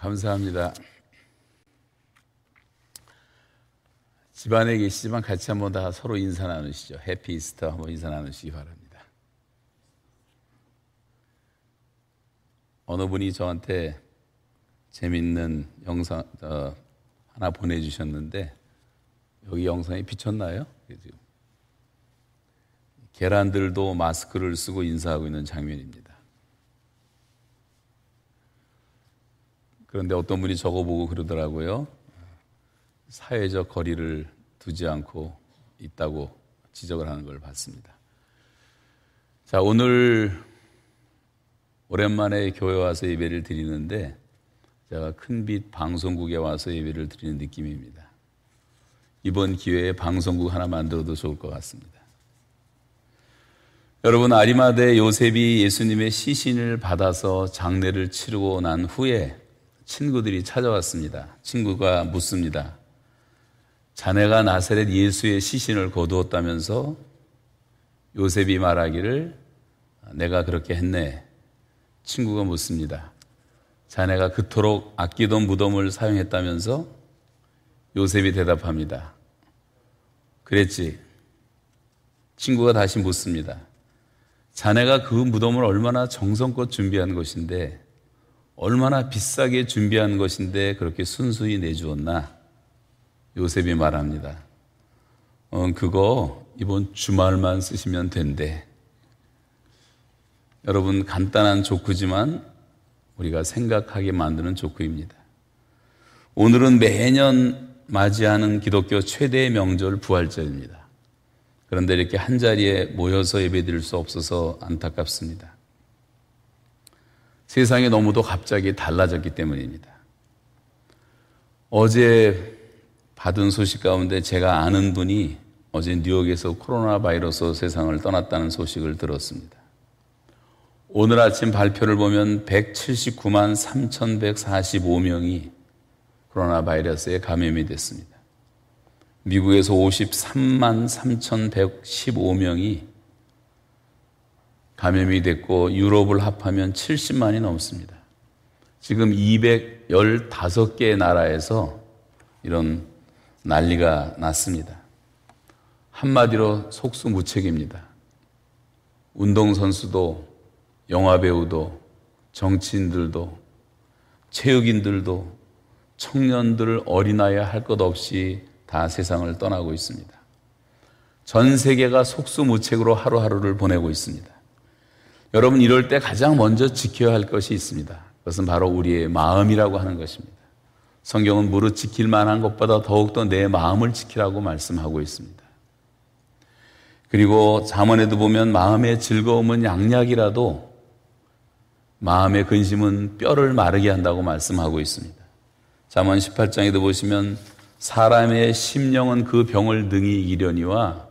감사합니다. 집안에 계시지만 같이 한번 다 서로 인사 나누시죠. 해피 이스터 한번 인사 나누시기 바랍니다. 어느 분이 저한테 재밌는 영상 어, 하나 보내주셨는데 여기 영상이 비쳤나요? 계란들도 마스크를 쓰고 인사하고 있는 장면입니다. 그런데 어떤 분이 저거 보고 그러더라고요. 사회적 거리를 두지 않고 있다고 지적을 하는 걸 봤습니다. 자, 오늘 오랜만에 교회 와서 예배를 드리는데 제가 큰 빛 방송국에 와서 예배를 드리는 느낌입니다. 이번 기회에 방송국 하나 만들어도 좋을 것 같습니다. 여러분, 아리마대 요셉이 예수님의 시신을 받아서 장례를 치르고 난 후에 친구들이 찾아왔습니다. 친구가 묻습니다. 자네가 나사렛 예수의 시신을 거두었다면서 요셉이 말하기를 내가 그렇게 했네. 친구가 묻습니다. 자네가 그토록 아끼던 무덤을 사용했다면서 요셉이 대답합니다. 그랬지. 친구가 다시 묻습니다. 자네가 그 무덤을 얼마나 정성껏 준비한 것인데, 얼마나 비싸게 준비한 것인데 그렇게 순수히 내주었나? 요셉이 말합니다. 어, 그거 이번 주말만 쓰시면 된대. 여러분, 간단한 조크지만 우리가 생각하게 만드는 조크입니다. 오늘은 매년 맞이하는 기독교 최대의 명절 부활절입니다. 그런데 이렇게 한 자리에 모여서 예배드릴 수 없어서 안타깝습니다. 세상이 너무도 갑자기 달라졌기 때문입니다. 어제 받은 소식 가운데 제가 아는 분이 어제 뉴욕에서 코로나 바이러스 세상을 떠났다는 소식을 들었습니다. 오늘 아침 발표를 보면 179만 3,145명이 코로나 바이러스에 감염이 됐습니다. 미국에서 53만 3,115명이 감염이 됐고 유럽을 합하면 70만이 넘습니다. 지금 215개 나라에서 이런 난리가 났습니다. 한마디로 속수무책입니다. 운동선수도, 영화배우도, 정치인들도, 체육인들도, 청년들, 어린아이 할 것 없이 다 세상을 떠나고 있습니다. 전 세계가 속수무책으로 하루하루를 보내고 있습니다. 여러분, 이럴 때 가장 먼저 지켜야 할 것이 있습니다. 그것은 바로 우리의 마음이라고 하는 것입니다. 성경은 무릇 지킬 만한 것보다 더욱더 내 마음을 지키라고 말씀하고 있습니다. 그리고 잠언에도 보면 마음의 즐거움은 양약이라도 마음의 근심은 뼈를 마르게 한다고 말씀하고 있습니다. 잠언 18장에도 보시면 사람의 심령은 그 병을 능히 이려니와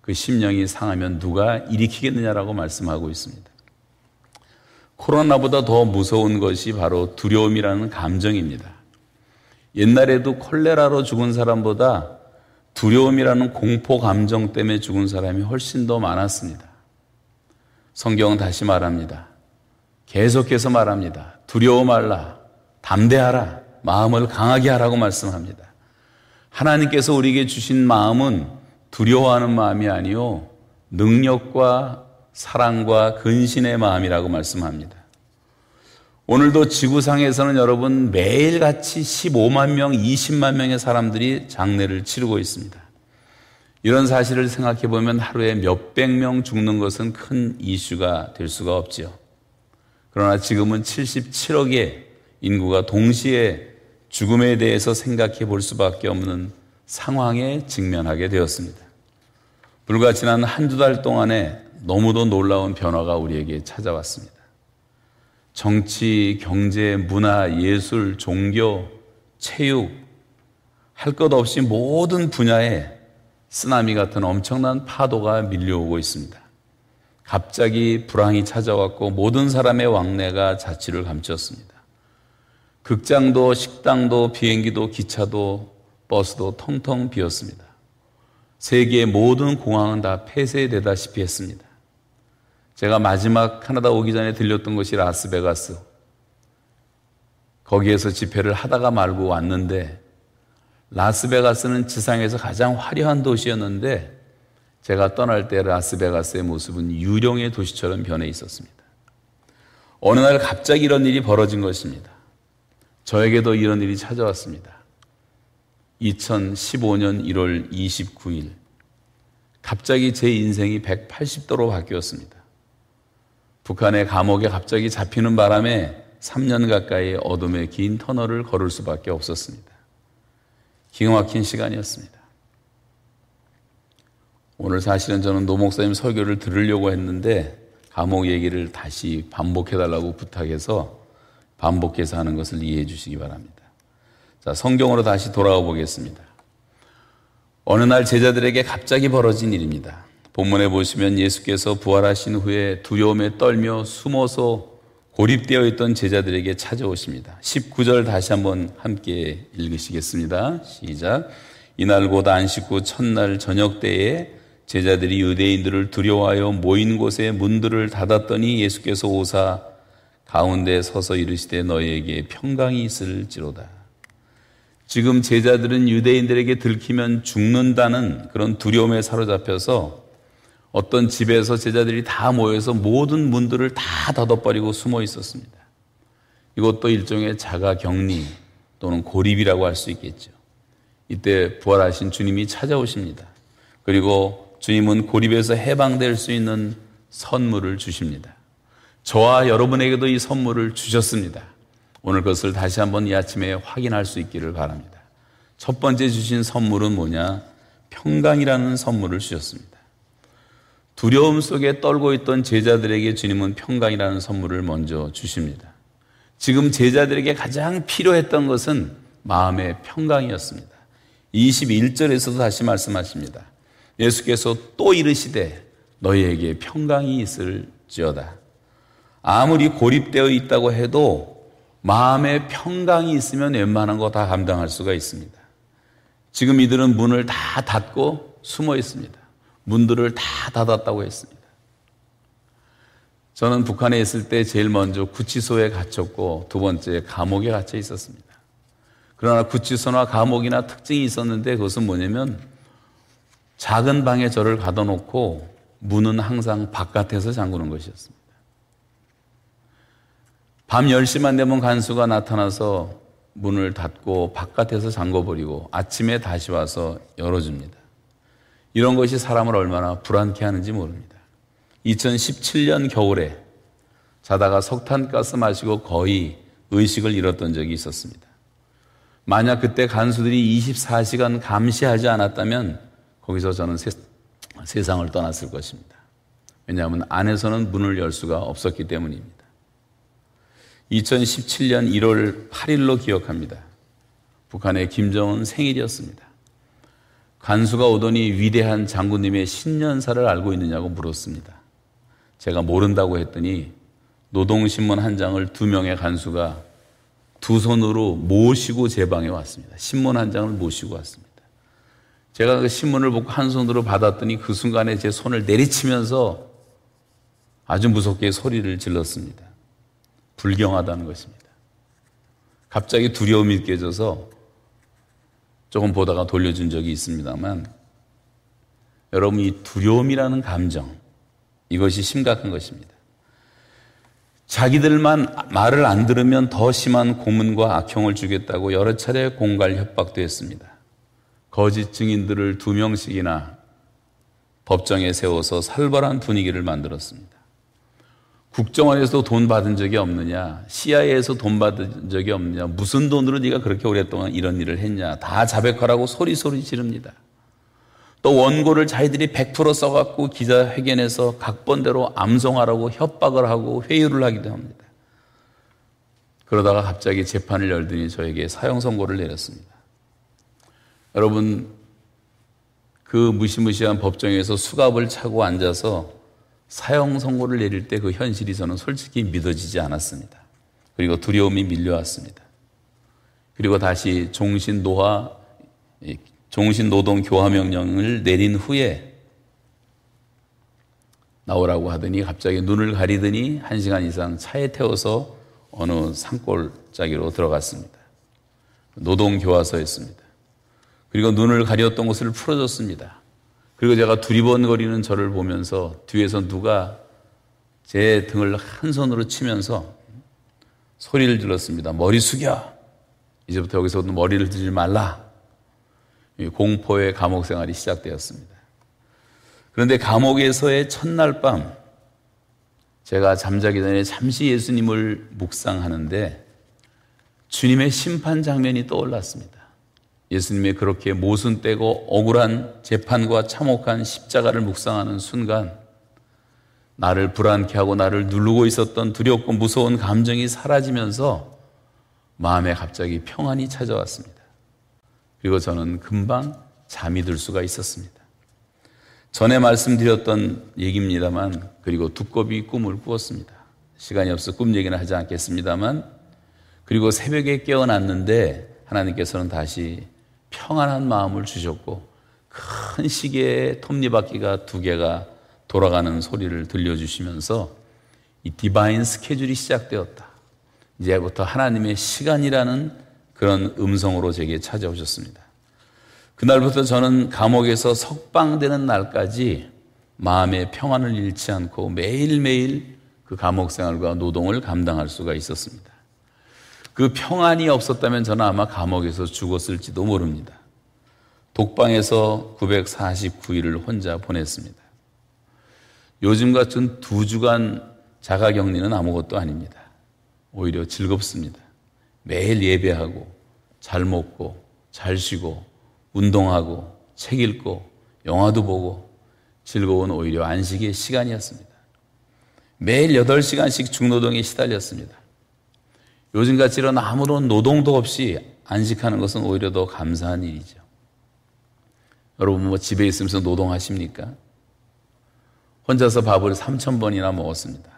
그 심령이 상하면 누가 일으키겠느냐라고 말씀하고 있습니다. 코로나보다 더 무서운 것이 바로 두려움이라는 감정입니다. 옛날에도 콜레라로 죽은 사람보다 두려움이라는 공포 감정 때문에 죽은 사람이 훨씬 더 많았습니다. 성경은 다시 말합니다. 계속해서 말합니다. 두려워 말라. 담대하라. 마음을 강하게 하라고 말씀합니다. 하나님께서 우리에게 주신 마음은 두려워하는 마음이 아니요 능력과 사랑과 근신의 마음이라고 말씀합니다. 오늘도 지구상에서는 여러분 매일같이 15만 명, 20만 명의 사람들이 장례를 치르고 있습니다. 이런 사실을 생각해 보면 하루에 몇백 명 죽는 것은 큰 이슈가 될 수가 없지요. 그러나 지금은 77억의 인구가 동시에 죽음에 대해서 생각해 볼 수밖에 없는 상황에 직면하게 되었습니다. 불과 지난 한두 달 동안에 너무도 놀라운 변화가 우리에게 찾아왔습니다. 정치, 경제, 문화, 예술, 종교, 체육, 할 것 없이 모든 분야에 쓰나미 같은 엄청난 파도가 밀려오고 있습니다. 갑자기 불황이 찾아왔고 모든 사람의 왕래가 자취를 감췄습니다. 극장도 식당도 비행기도 기차도 버스도 텅텅 비었습니다. 세계의 모든 공항은 다 폐쇄되다시피 했습니다. 제가 마지막 카나다 오기 전에 들렸던 것이 라스베가스. 거기에서 집회를 하다가 말고 왔는데 라스베가스는 지상에서 가장 화려한 도시였는데 제가 떠날 때 라스베가스의 모습은 유령의 도시처럼 변해 있었습니다. 어느 날 갑자기 이런 일이 벌어진 것입니다. 저에게도 이런 일이 찾아왔습니다. 2015년 1월 29일. 갑자기 제 인생이 180도로 바뀌었습니다. 북한의 감옥에 갑자기 잡히는 바람에 3년 가까이 어둠의 긴 터널을 걸을 수밖에 없었습니다. 기가 막힌 시간이었습니다. 오늘 사실은 저는 노 목사님 설교를 들으려고 했는데 감옥 얘기를 다시 반복해달라고 부탁해서 반복해서 하는 것을 이해해 주시기 바랍니다. 자, 성경으로 다시 돌아가 보겠습니다. 어느 날 제자들에게 갑자기 벌어진 일입니다. 본문에 보시면 예수께서 부활하신 후에 두려움에 떨며 숨어서 고립되어 있던 제자들에게 찾아오십니다. 19절 다시 한번 함께 읽으시겠습니다. 시작. 이날 곧 안식 후 첫날 저녁 때에 제자들이 유대인들을 두려워하여 모인 곳에 문들을 닫았더니 예수께서 오사 가운데 서서 이르시되 너희에게 평강이 있을지로다. 지금 제자들은 유대인들에게 들키면 죽는다는 그런 두려움에 사로잡혀서 어떤 집에서 제자들이 다 모여서 모든 문들을 다 닫아버리고 숨어 있었습니다. 이것도 일종의 자가 격리 또는 고립이라고 할 수 있겠죠. 이때 부활하신 주님이 찾아오십니다. 그리고 주님은 고립에서 해방될 수 있는 선물을 주십니다. 저와 여러분에게도 이 선물을 주셨습니다. 오늘 그것을 다시 한번 이 아침에 확인할 수 있기를 바랍니다. 첫 번째 주신 선물은 뭐냐? 평강이라는 선물을 주셨습니다. 두려움 속에 떨고 있던 제자들에게 주님은 평강이라는 선물을 먼저 주십니다. 지금 제자들에게 가장 필요했던 것은 마음의 평강이었습니다. 21절에서도 다시 말씀하십니다. 예수께서 또 이르시되 너희에게 평강이 있을지어다. 아무리 고립되어 있다고 해도 마음의 평강이 있으면 웬만한 거 다 감당할 수가 있습니다. 지금 이들은 문을 다 닫고 숨어 있습니다. 문들을 다 닫았다고 했습니다. 저는 북한에 있을 때 제일 먼저 구치소에 갇혔고 두 번째 감옥에 갇혀 있었습니다. 그러나 구치소나 감옥이나 특징이 있었는데 그것은 뭐냐면 작은 방에 저를 가둬놓고 문은 항상 바깥에서 잠그는 것이었습니다. 밤 10시만 되면 간수가 나타나서 문을 닫고 바깥에서 잠궈버리고 아침에 다시 와서 열어줍니다. 이런 것이 사람을 얼마나 불안케 하는지 모릅니다. 2017년 겨울에 자다가 석탄가스 마시고 거의 의식을 잃었던 적이 있었습니다. 만약 그때 간수들이 24시간 감시하지 않았다면 거기서 저는 세, 세상을 떠났을 것입니다. 왜냐하면 안에서는 문을 열 수가 없었기 때문입니다. 2017년 1월 8일로 기억합니다. 북한의 김정은 생일이었습니다. 간수가 오더니 위대한 장군님의 신년사를 알고 있느냐고 물었습니다. 제가 모른다고 했더니 노동신문 한 장을 두 명의 간수가 두 손으로 모시고 제 방에 왔습니다. 신문 한 장을 모시고 왔습니다. 제가 그 신문을 보고 한 손으로 받았더니 그 순간에 제 손을 내리치면서 아주 무섭게 소리를 질렀습니다. 불경하다는 것입니다. 갑자기 두려움이 느껴져서 조금 보다가 돌려준 적이 있습니다만 여러분 이 두려움이라는 감정 이것이 심각한 것입니다. 자기들만 말을 안 들으면 더 심한 고문과 악형을 주겠다고 여러 차례 공갈 협박도 했습니다. 거짓 증인들을 두 명씩이나 법정에 세워서 살벌한 분위기를 만들었습니다. 국정원에서 돈 받은 적이 없느냐? CIA에서 돈 받은 적이 없느냐? 무슨 돈으로 네가 그렇게 오랫동안 이런 일을 했냐? 다 자백하라고 소리소리 지릅니다. 또 원고를 자기들이 100% 써갖고 기자회견에서 각본대로 암송하라고 협박을 하고 회유를 하기도 합니다. 그러다가 갑자기 재판을 열더니 저에게 사형 선고를 내렸습니다. 여러분, 그 무시무시한 법정에서 수갑을 차고 앉아서 사형 선고를 내릴 때 그 현실이 저는 솔직히 믿어지지 않았습니다. 그리고 두려움이 밀려왔습니다. 그리고 다시 종신 노화, 종신 노동 교화 명령을 내린 후에 나오라고 하더니 갑자기 눈을 가리더니 한 시간 이상 차에 태워서 어느 산골 짜기로 들어갔습니다. 노동 교화소였습니다. 그리고 눈을 가렸던 것을 풀어줬습니다. 그리고 제가 두리번거리는 저를 보면서 뒤에서 누가 제 등을 한 손으로 치면서 소리를 질렀습니다. 머리 숙여! 이제부터 여기서도 머리를 들지 말라. 공포의 감옥 생활이 시작되었습니다. 그런데 감옥에서의 첫날 밤, 제가 잠자기 전에 잠시 예수님을 묵상하는데 주님의 심판 장면이 떠올랐습니다. 예수님의 그렇게 모순 떼고 억울한 재판과 참혹한 십자가를 묵상하는 순간 나를 불안케 하고 나를 누르고 있었던 두렵고 무서운 감정이 사라지면서 마음에 갑자기 평안이 찾아왔습니다. 그리고 저는 금방 잠이 들 수가 있었습니다. 전에 말씀드렸던 얘기입니다만 그리고 두꺼비 꿈을 꾸었습니다. 시간이 없어 꿈 얘기는 하지 않겠습니다만 그리고 새벽에 깨어났는데 하나님께서는 다시 평안한 마음을 주셨고 큰 시계의 톱니바퀴가 두 개가 돌아가는 소리를 들려주시면서 이 디바인 스케줄이 시작되었다. 이제부터 하나님의 시간이라는 그런 음성으로 제게 찾아오셨습니다. 그날부터 저는 감옥에서 석방되는 날까지 마음의 평안을 잃지 않고 매일매일 그 감옥 생활과 노동을 감당할 수가 있었습니다. 그 평안이 없었다면 저는 아마 감옥에서 죽었을지도 모릅니다. 독방에서 949일을 혼자 보냈습니다. 요즘 같은 두 주간 자가 격리는 아무것도 아닙니다. 오히려 즐겁습니다. 매일 예배하고, 잘 먹고, 잘 쉬고, 운동하고, 책 읽고, 영화도 보고, 즐거운 오히려 안식의 시간이었습니다. 매일 8시간씩 중노동에 시달렸습니다. 요즘같이 이런 아무런 노동도 없이 안식하는 것은 오히려 더 감사한 일이죠. 여러분 뭐 집에 있으면서 노동하십니까? 혼자서 밥을 3천번이나 먹었습니다.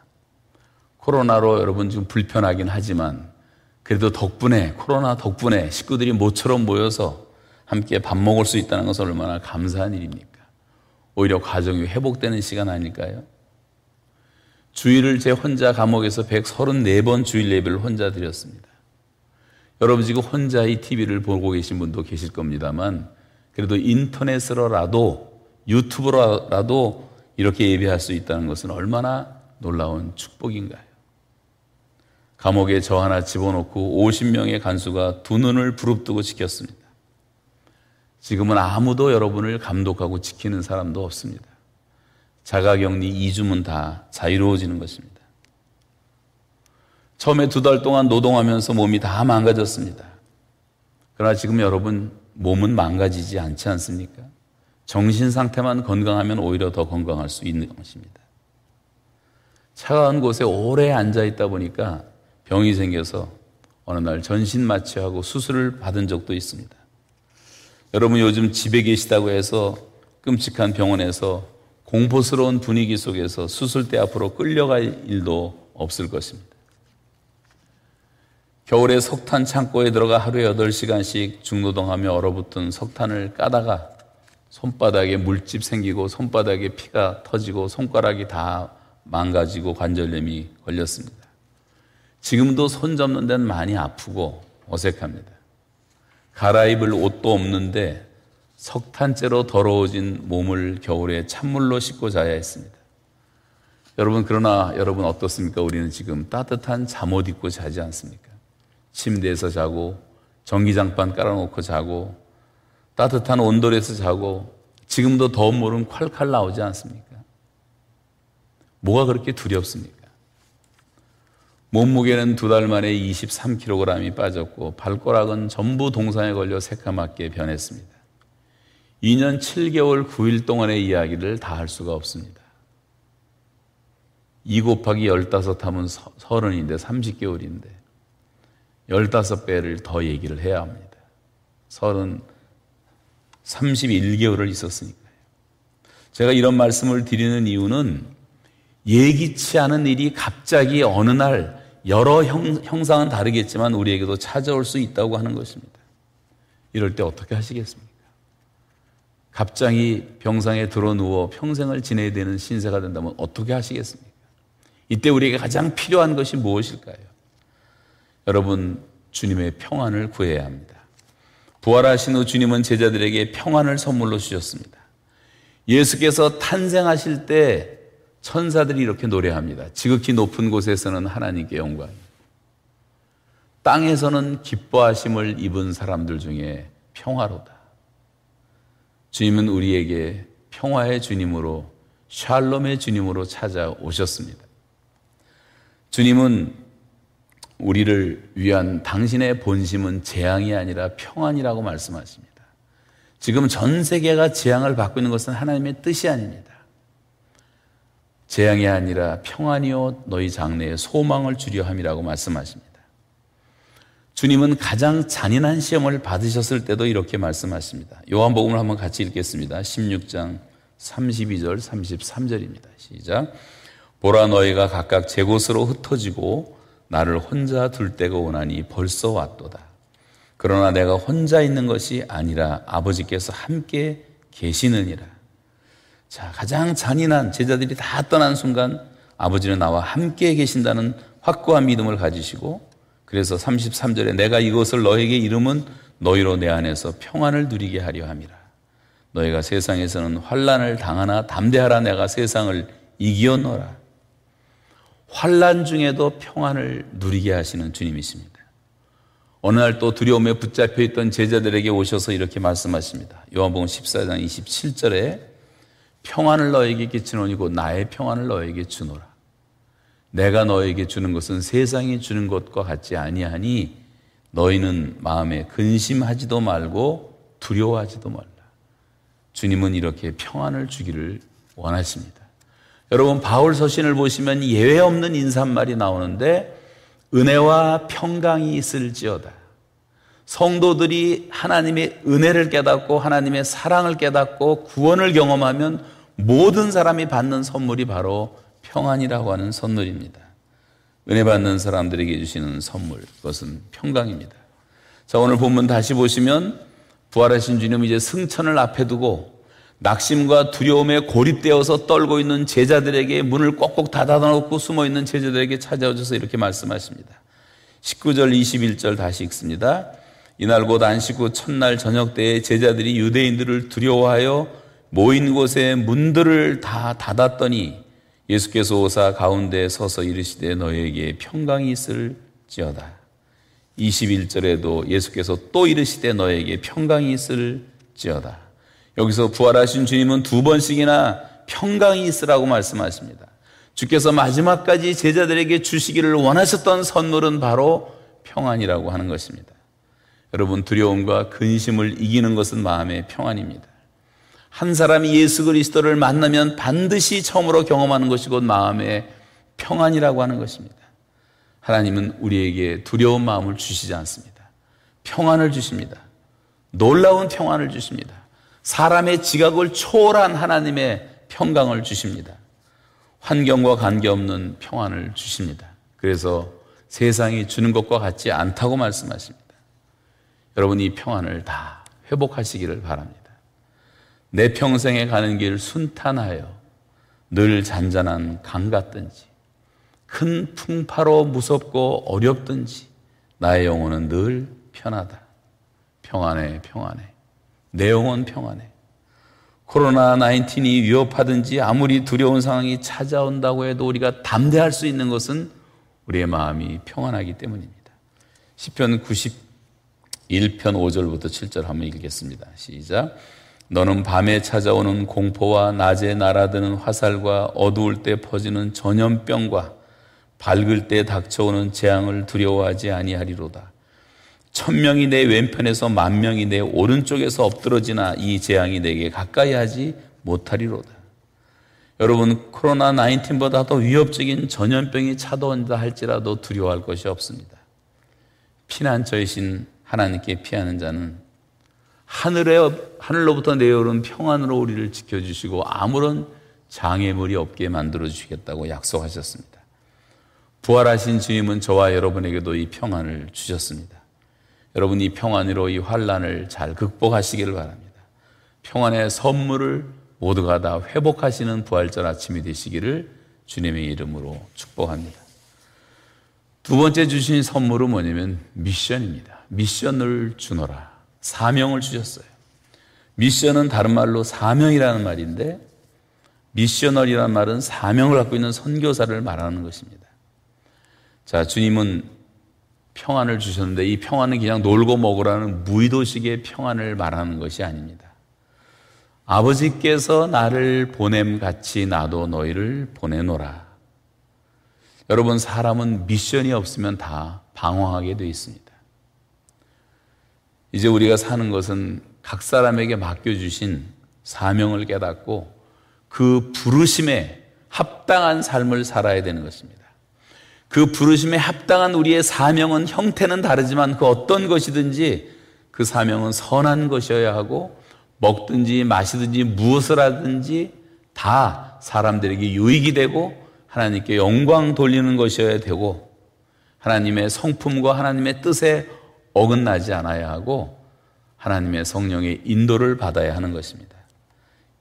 코로나로 여러분 좀 불편하긴 하지만 그래도 덕분에 코로나 덕분에 식구들이 모처럼 모여서 함께 밥 먹을 수 있다는 것은 얼마나 감사한 일입니까? 오히려 가정이 회복되는 시간 아닐까요? 주일을 제 혼자 감옥에서 134번 주일 예배를 혼자 드렸습니다. 여러분 지금 혼자 이 TV를 보고 계신 분도 계실 겁니다만 그래도 인터넷으로라도 유튜브로라도 이렇게 예배할 수 있다는 것은 얼마나 놀라운 축복인가요? 감옥에 저 하나 집어넣고 50명의 간수가 두 눈을 부릅뜨고 지켰습니다. 지금은 아무도 여러분을 감독하고 지키는 사람도 없습니다. 자가격리 2주면 다 자유로워지는 것입니다. 처음에 두 달 동안 노동하면서 몸이 다 망가졌습니다. 그러나 지금 여러분 몸은 망가지지 않지 않습니까? 정신 상태만 건강하면 오히려 더 건강할 수 있는 것입니다. 차가운 곳에 오래 앉아 있다 보니까 병이 생겨서 어느 날 전신 마취하고 수술을 받은 적도 있습니다. 여러분 요즘 집에 계시다고 해서 끔찍한 병원에서 공포스러운 분위기 속에서 수술대 앞으로 끌려갈 일도 없을 것입니다. 겨울에 석탄 창고에 들어가 하루에 8시간씩 중노동하며 얼어붙은 석탄을 까다가 손바닥에 물집 생기고 손바닥에 피가 터지고 손가락이 다 망가지고 관절염이 걸렸습니다. 지금도 손 잡는 데는 많이 아프고 어색합니다. 갈아입을 옷도 없는데 석탄째로 더러워진 몸을 겨울에 찬물로 씻고 자야 했습니다. 여러분, 그러나 여러분 어떻습니까? 우리는 지금 따뜻한 잠옷 입고 자지 않습니까? 침대에서 자고, 전기장판 깔아놓고 자고, 따뜻한 온돌에서 자고, 지금도 더운 물은 콸콸 나오지 않습니까? 뭐가 그렇게 두렵습니까? 몸무게는 두 달 만에 23kg이 빠졌고, 발가락은 전부 동상에 걸려 새까맣게 변했습니다. 2년 7개월 9일 동안의 이야기를 다 할 수가 없습니다. 2 곱하기 15 하면 30인데 30개월인데 15배를 더 얘기를 해야 합니다. 30, 31개월을 있었으니까요. 제가 이런 말씀을 드리는 이유는 예기치 않은 일이 갑자기 어느 날 여러 형, 형상은 다르겠지만 우리에게도 찾아올 수 있다고 하는 것입니다. 이럴 때 어떻게 하시겠습니까? 갑자기 병상에 들어 누워 평생을 지내야 되는 신세가 된다면 어떻게 하시겠습니까? 이때 우리에게 가장 필요한 것이 무엇일까요? 여러분, 주님의 평안을 구해야 합니다. 부활하신 후 주님은 제자들에게 평안을 선물로 주셨습니다. 예수께서 탄생하실 때 천사들이 이렇게 노래합니다. 지극히 높은 곳에서는 하나님께 영광. 땅에서는 기뻐하심을 입은 사람들 중에 평화로다. 주님은 우리에게 평화의 주님으로 샬롬의 주님으로 찾아오셨습니다. 주님은 우리를 위한 당신의 본심은 재앙이 아니라 평안이라고 말씀하십니다. 지금 전 세계가 재앙을 받고 있는 것은 하나님의 뜻이 아닙니다. 재앙이 아니라 평안이요 너희 장래에 소망을 주려 함이라고 말씀하십니다. 주님은 가장 잔인한 시험을 받으셨을 때도 이렇게 말씀하십니다. 요한복음을 한번 같이 읽겠습니다. 16장 32절 33절입니다. 시작. 보라 너희가 각각 제 곳으로 흩어지고 나를 혼자 둘 때가 오나니 벌써 왔도다. 그러나 내가 혼자 있는 것이 아니라 아버지께서 함께 계시느니라. 자, 가장 잔인한 제자들이 다 떠난 순간 아버지는 나와 함께 계신다는 확고한 믿음을 가지시고 그래서 33절에 내가 이것을 너에게 이름은 너희로 내 안에서 평안을 누리게 하려 함이라. 너희가 세상에서는 환란을 당하나 담대하라 내가 세상을 이기었노라. 환란 중에도 평안을 누리게 하시는 주님이십니다. 어느 날 또 두려움에 붙잡혀 있던 제자들에게 오셔서 이렇게 말씀하십니다. 요한복음 14장 27절에 평안을 너에게 끼치노니 곧 나의 평안을 너에게 주노라. 내가 너에게 주는 것은 세상이 주는 것과 같지 아니하니 너희는 마음에 근심하지도 말고 두려워하지도 말라. 주님은 이렇게 평안을 주기를 원하십니다. 여러분 바울 서신을 보시면 예외 없는 인사말이 나오는데 은혜와 평강이 있을지어다. 성도들이 하나님의 은혜를 깨닫고 하나님의 사랑을 깨닫고 구원을 경험하면 모든 사람이 받는 선물이 바로 평안이라고 하는 선물입니다. 은혜 받는 사람들에게 주시는 선물, 그것은 평강입니다. 자, 오늘 본문 다시 보시면 부활하신 주님 이제 승천을 앞에 두고 낙심과 두려움에 고립되어서 떨고 있는 제자들에게 문을 꼭꼭 닫아놓고 숨어 있는 제자들에게 찾아오셔서 이렇게 말씀하십니다. 19절 21절 다시 읽습니다. 이날 곧 안식 후 첫날 저녁 때에 제자들이 유대인들을 두려워하여 모인 곳에 문들을 다 닫았더니 예수께서 오사 가운데 서서 이르시되 너에게 평강이 있을지어다. 21절에도 예수께서 또 이르시되 너에게 평강이 있을지어다. 여기서 부활하신 주님은 두 번씩이나 평강이 있으라고 말씀하십니다. 주께서 마지막까지 제자들에게 주시기를 원하셨던 선물은 바로 평안이라고 하는 것입니다. 여러분, 두려움과 근심을 이기는 것은 마음의 평안입니다. 한 사람이 예수 그리스도를 만나면 반드시 처음으로 경험하는 것이 곧 마음의 평안이라고 하는 것입니다. 하나님은 우리에게 두려운 마음을 주시지 않습니다. 평안을 주십니다. 놀라운 평안을 주십니다. 사람의 지각을 초월한 하나님의 평강을 주십니다. 환경과 관계없는 평안을 주십니다. 그래서 세상이 주는 것과 같지 않다고 말씀하십니다. 여러분 이 평안을 다 회복하시기를 바랍니다. 내 평생에 가는 길 순탄하여 늘 잔잔한 강 같든지 큰 풍파로 무섭고 어렵든지 나의 영혼은 늘 편하다. 평안해, 평안해. 내 영혼 평안해. 코로나 19이 위협하든지 아무리 두려운 상황이 찾아온다고 해도 우리가 담대할 수 있는 것은 우리의 마음이 평안하기 때문입니다. 시편 91편 5절부터 7절 한번 읽겠습니다. 시작. 너는 밤에 찾아오는 공포와 낮에 날아드는 화살과 어두울 때 퍼지는 전염병과 밝을 때 닥쳐오는 재앙을 두려워하지 아니하리로다. 천명이 내 왼편에서 만명이 내 오른쪽에서 엎드러지나 이 재앙이 내게 가까이 하지 못하리로다. 여러분, 코로나 19보다 더 위협적인 전염병이 찾아온다 할지라도 두려워할 것이 없습니다. 피난처이신 하나님께 피하는 자는 하늘에, 하늘로부터 내려오는 평안으로 우리를 지켜주시고 아무런 장애물이 없게 만들어 주시겠다고 약속하셨습니다. 부활하신 주님은 저와 여러분에게도 이 평안을 주셨습니다. 여러분 이 평안으로 이 환란을 잘 극복하시기를 바랍니다. 평안의 선물을 모두가 다 회복하시는 부활절 아침이 되시기를 주님의 이름으로 축복합니다. 두 번째 주신 선물은 뭐냐면 미션입니다. 미션을 주노라. 사명을 주셨어요. 미션은 다른 말로 사명이라는 말인데 미셔널이라는 말은 사명을 갖고 있는 선교사를 말하는 것입니다. 자, 주님은 평안을 주셨는데 이 평안은 그냥 놀고 먹으라는 무의도식의 평안을 말하는 것이 아닙니다. 아버지께서 나를 보냄 같이 나도 너희를 보내노라. 여러분, 사람은 미션이 없으면 다 방황하게 되어 있습니다. 이제 우리가 사는 것은 각 사람에게 맡겨주신 사명을 깨닫고 그 부르심에 합당한 삶을 살아야 되는 것입니다. 그 부르심에 합당한 우리의 사명은 형태는 다르지만 그 어떤 것이든지 그 사명은 선한 것이어야 하고 먹든지 마시든지 무엇을 하든지 다 사람들에게 유익이 되고 하나님께 영광 돌리는 것이어야 되고 하나님의 성품과 하나님의 뜻에 어긋나지 않아야 하고 하나님의 성령의 인도를 받아야 하는 것입니다.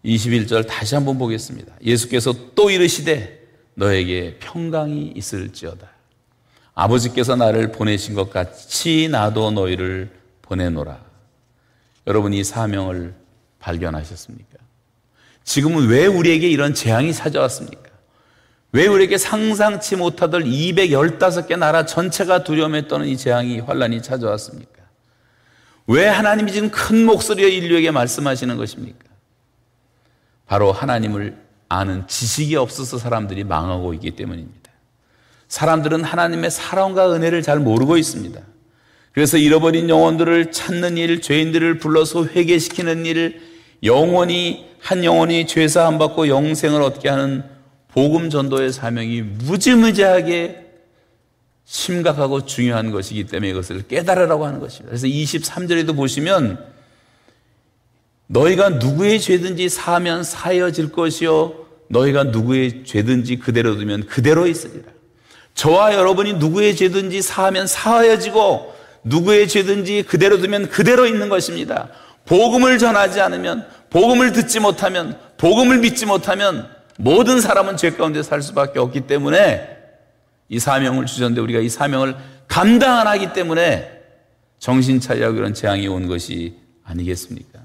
21절 다시 한번 보겠습니다. 예수께서 또 이르시되 너에게 평강이 있을지어다. 아버지께서 나를 보내신 것 같이 나도 너희를 보내노라. 여러분 이 사명을 발견하셨습니까? 지금은 왜 우리에게 이런 재앙이 찾아왔습니까? 왜 우리에게 상상치 못하던 215개 나라 전체가 두려움에 떠는 이 재앙이 환란이 찾아왔습니까? 왜 하나님이 지금 큰 목소리로 인류에게 말씀하시는 것입니까? 바로 하나님을 아는 지식이 없어서 사람들이 망하고 있기 때문입니다. 사람들은 하나님의 사랑과 은혜를 잘 모르고 있습니다. 그래서 잃어버린 영혼들을 찾는 일, 죄인들을 불러서 회개시키는 일, 영원히 한 영혼이 죄사함 받고 영생을 얻게 하는 복음 전도의 사명이 무지무지하게 심각하고 중요한 것이기 때문에 이것을 깨달으라고 하는 것입니다. 그래서 23절에도 보시면 너희가 누구의 죄든지 사면 사여질 것이요 너희가 누구의 죄든지 그대로 두면 그대로 있으리라. 저와 여러분이 누구의 죄든지 사하면 사하여지고 누구의 죄든지 그대로 두면 그대로 있는 것입니다. 복음을 전하지 않으면 복음을 듣지 못하면 복음을 믿지 못하면 모든 사람은 죄 가운데 살 수밖에 없기 때문에 이 사명을 주셨는데 우리가 이 사명을 감당 안 하기 때문에 정신 차리라고 그런 재앙이 온 것이 아니겠습니까?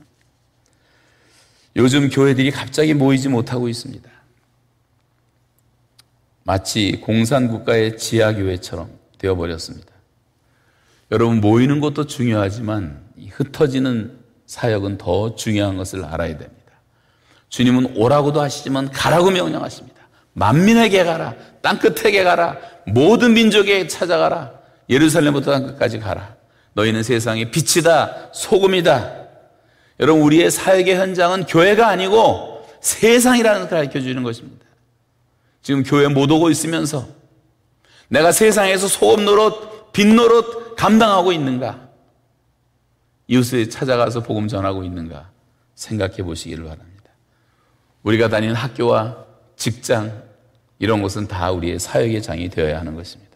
요즘 교회들이 갑자기 모이지 못하고 있습니다. 마치 공산국가의 지하교회처럼 되어버렸습니다. 여러분, 모이는 것도 중요하지만 흩어지는 사역은 더 중요한 것을 알아야 됩니다. 주님은 오라고도 하시지만 가라고 명령하십니다. 만민에게 가라. 땅 끝에게 가라. 모든 민족에 찾아가라. 예루살렘부터 땅 끝까지 가라. 너희는 세상의 빛이다. 소금이다. 여러분, 우리의 사역의 현장은 교회가 아니고 세상이라는 것을 가르쳐 주는 것입니다. 지금 교회 못 오고 있으면서 내가 세상에서 소금 노릇, 빛 노릇 감당하고 있는가? 이웃에 찾아가서 복음 전하고 있는가? 생각해 보시기를 바랍니다. 우리가 다니는 학교와 직장, 이런 것은 다 우리의 사역의 장이 되어야 하는 것입니다.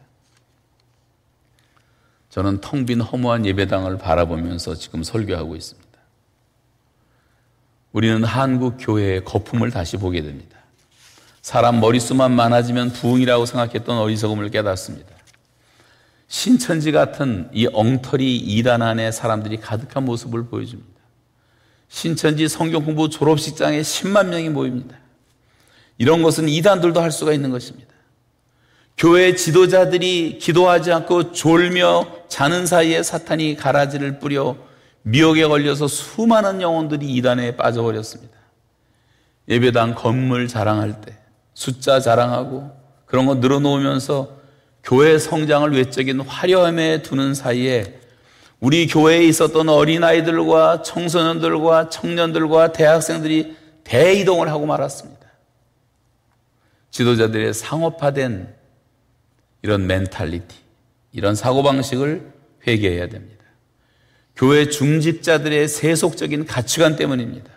저는 텅 빈 허무한 예배당을 바라보면서 지금 설교하고 있습니다. 우리는 한국 교회의 거품을 다시 보게 됩니다. 사람 머릿수만 많아지면 부흥이라고 생각했던 어리석음을 깨닫습니다. 신천지 같은 이 엉터리 이단 안에 사람들이 가득한 모습을 보여줍니다. 신천지 성경 공부 졸업식장에 10만 명이 모입니다. 이런 것은 이단들도 할 수가 있는 것입니다. 교회 지도자들이 기도하지 않고 졸며 자는 사이에 사탄이 가라지를 뿌려 미혹에 걸려서 수많은 영혼들이 이단에 빠져버렸습니다. 예배당 건물 자랑할 때 숫자 자랑하고 그런 거 늘어놓으면서 교회 성장을 외적인 화려함에 두는 사이에 우리 교회에 있었던 어린아이들과 청소년들과 청년들과 대학생들이 대이동을 하고 말았습니다. 지도자들의 상업화된 이런 멘탈리티, 이런 사고방식을 회개해야 됩니다. 교회 중직자들의 세속적인 가치관 때문입니다.